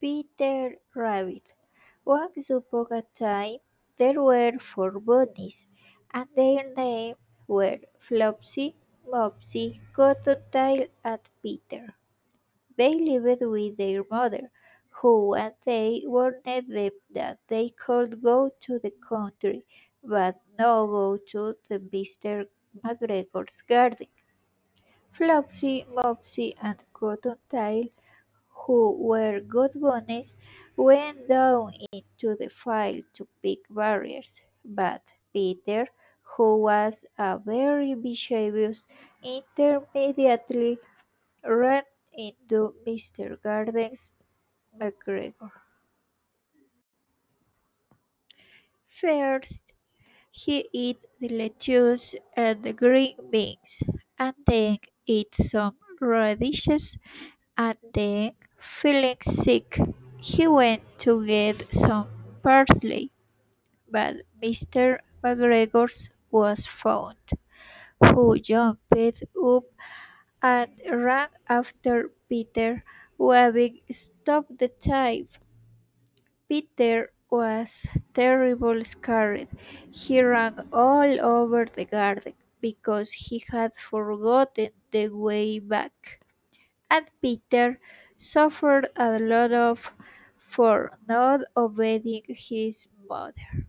Peter Rabbit Once upon a time there were four bunnies, and their names were Flopsy, Mopsy, Cottontail, and Peter. They lived with their mother, who one day warned them that they could go to the country, but not go to Mr. McGregor's garden. Flopsy, Mopsy, and Cottontail who were good bunnies, went down into the field to pick berries, but Peter, who was a very mischievous, immediately ran into Mr. Garden's McGregor. First, he ate the lettuce and the green beans, and then ate some radishes, and then Feeling sick, he went to get some parsley, but Mr. McGregor's was found, who jumped up and ran after Peter, waving "Stop the thief!" Peter was terribly scared. He ran all over the garden because he had forgotten the way back and Peter suffered a lot for not obeying his mother.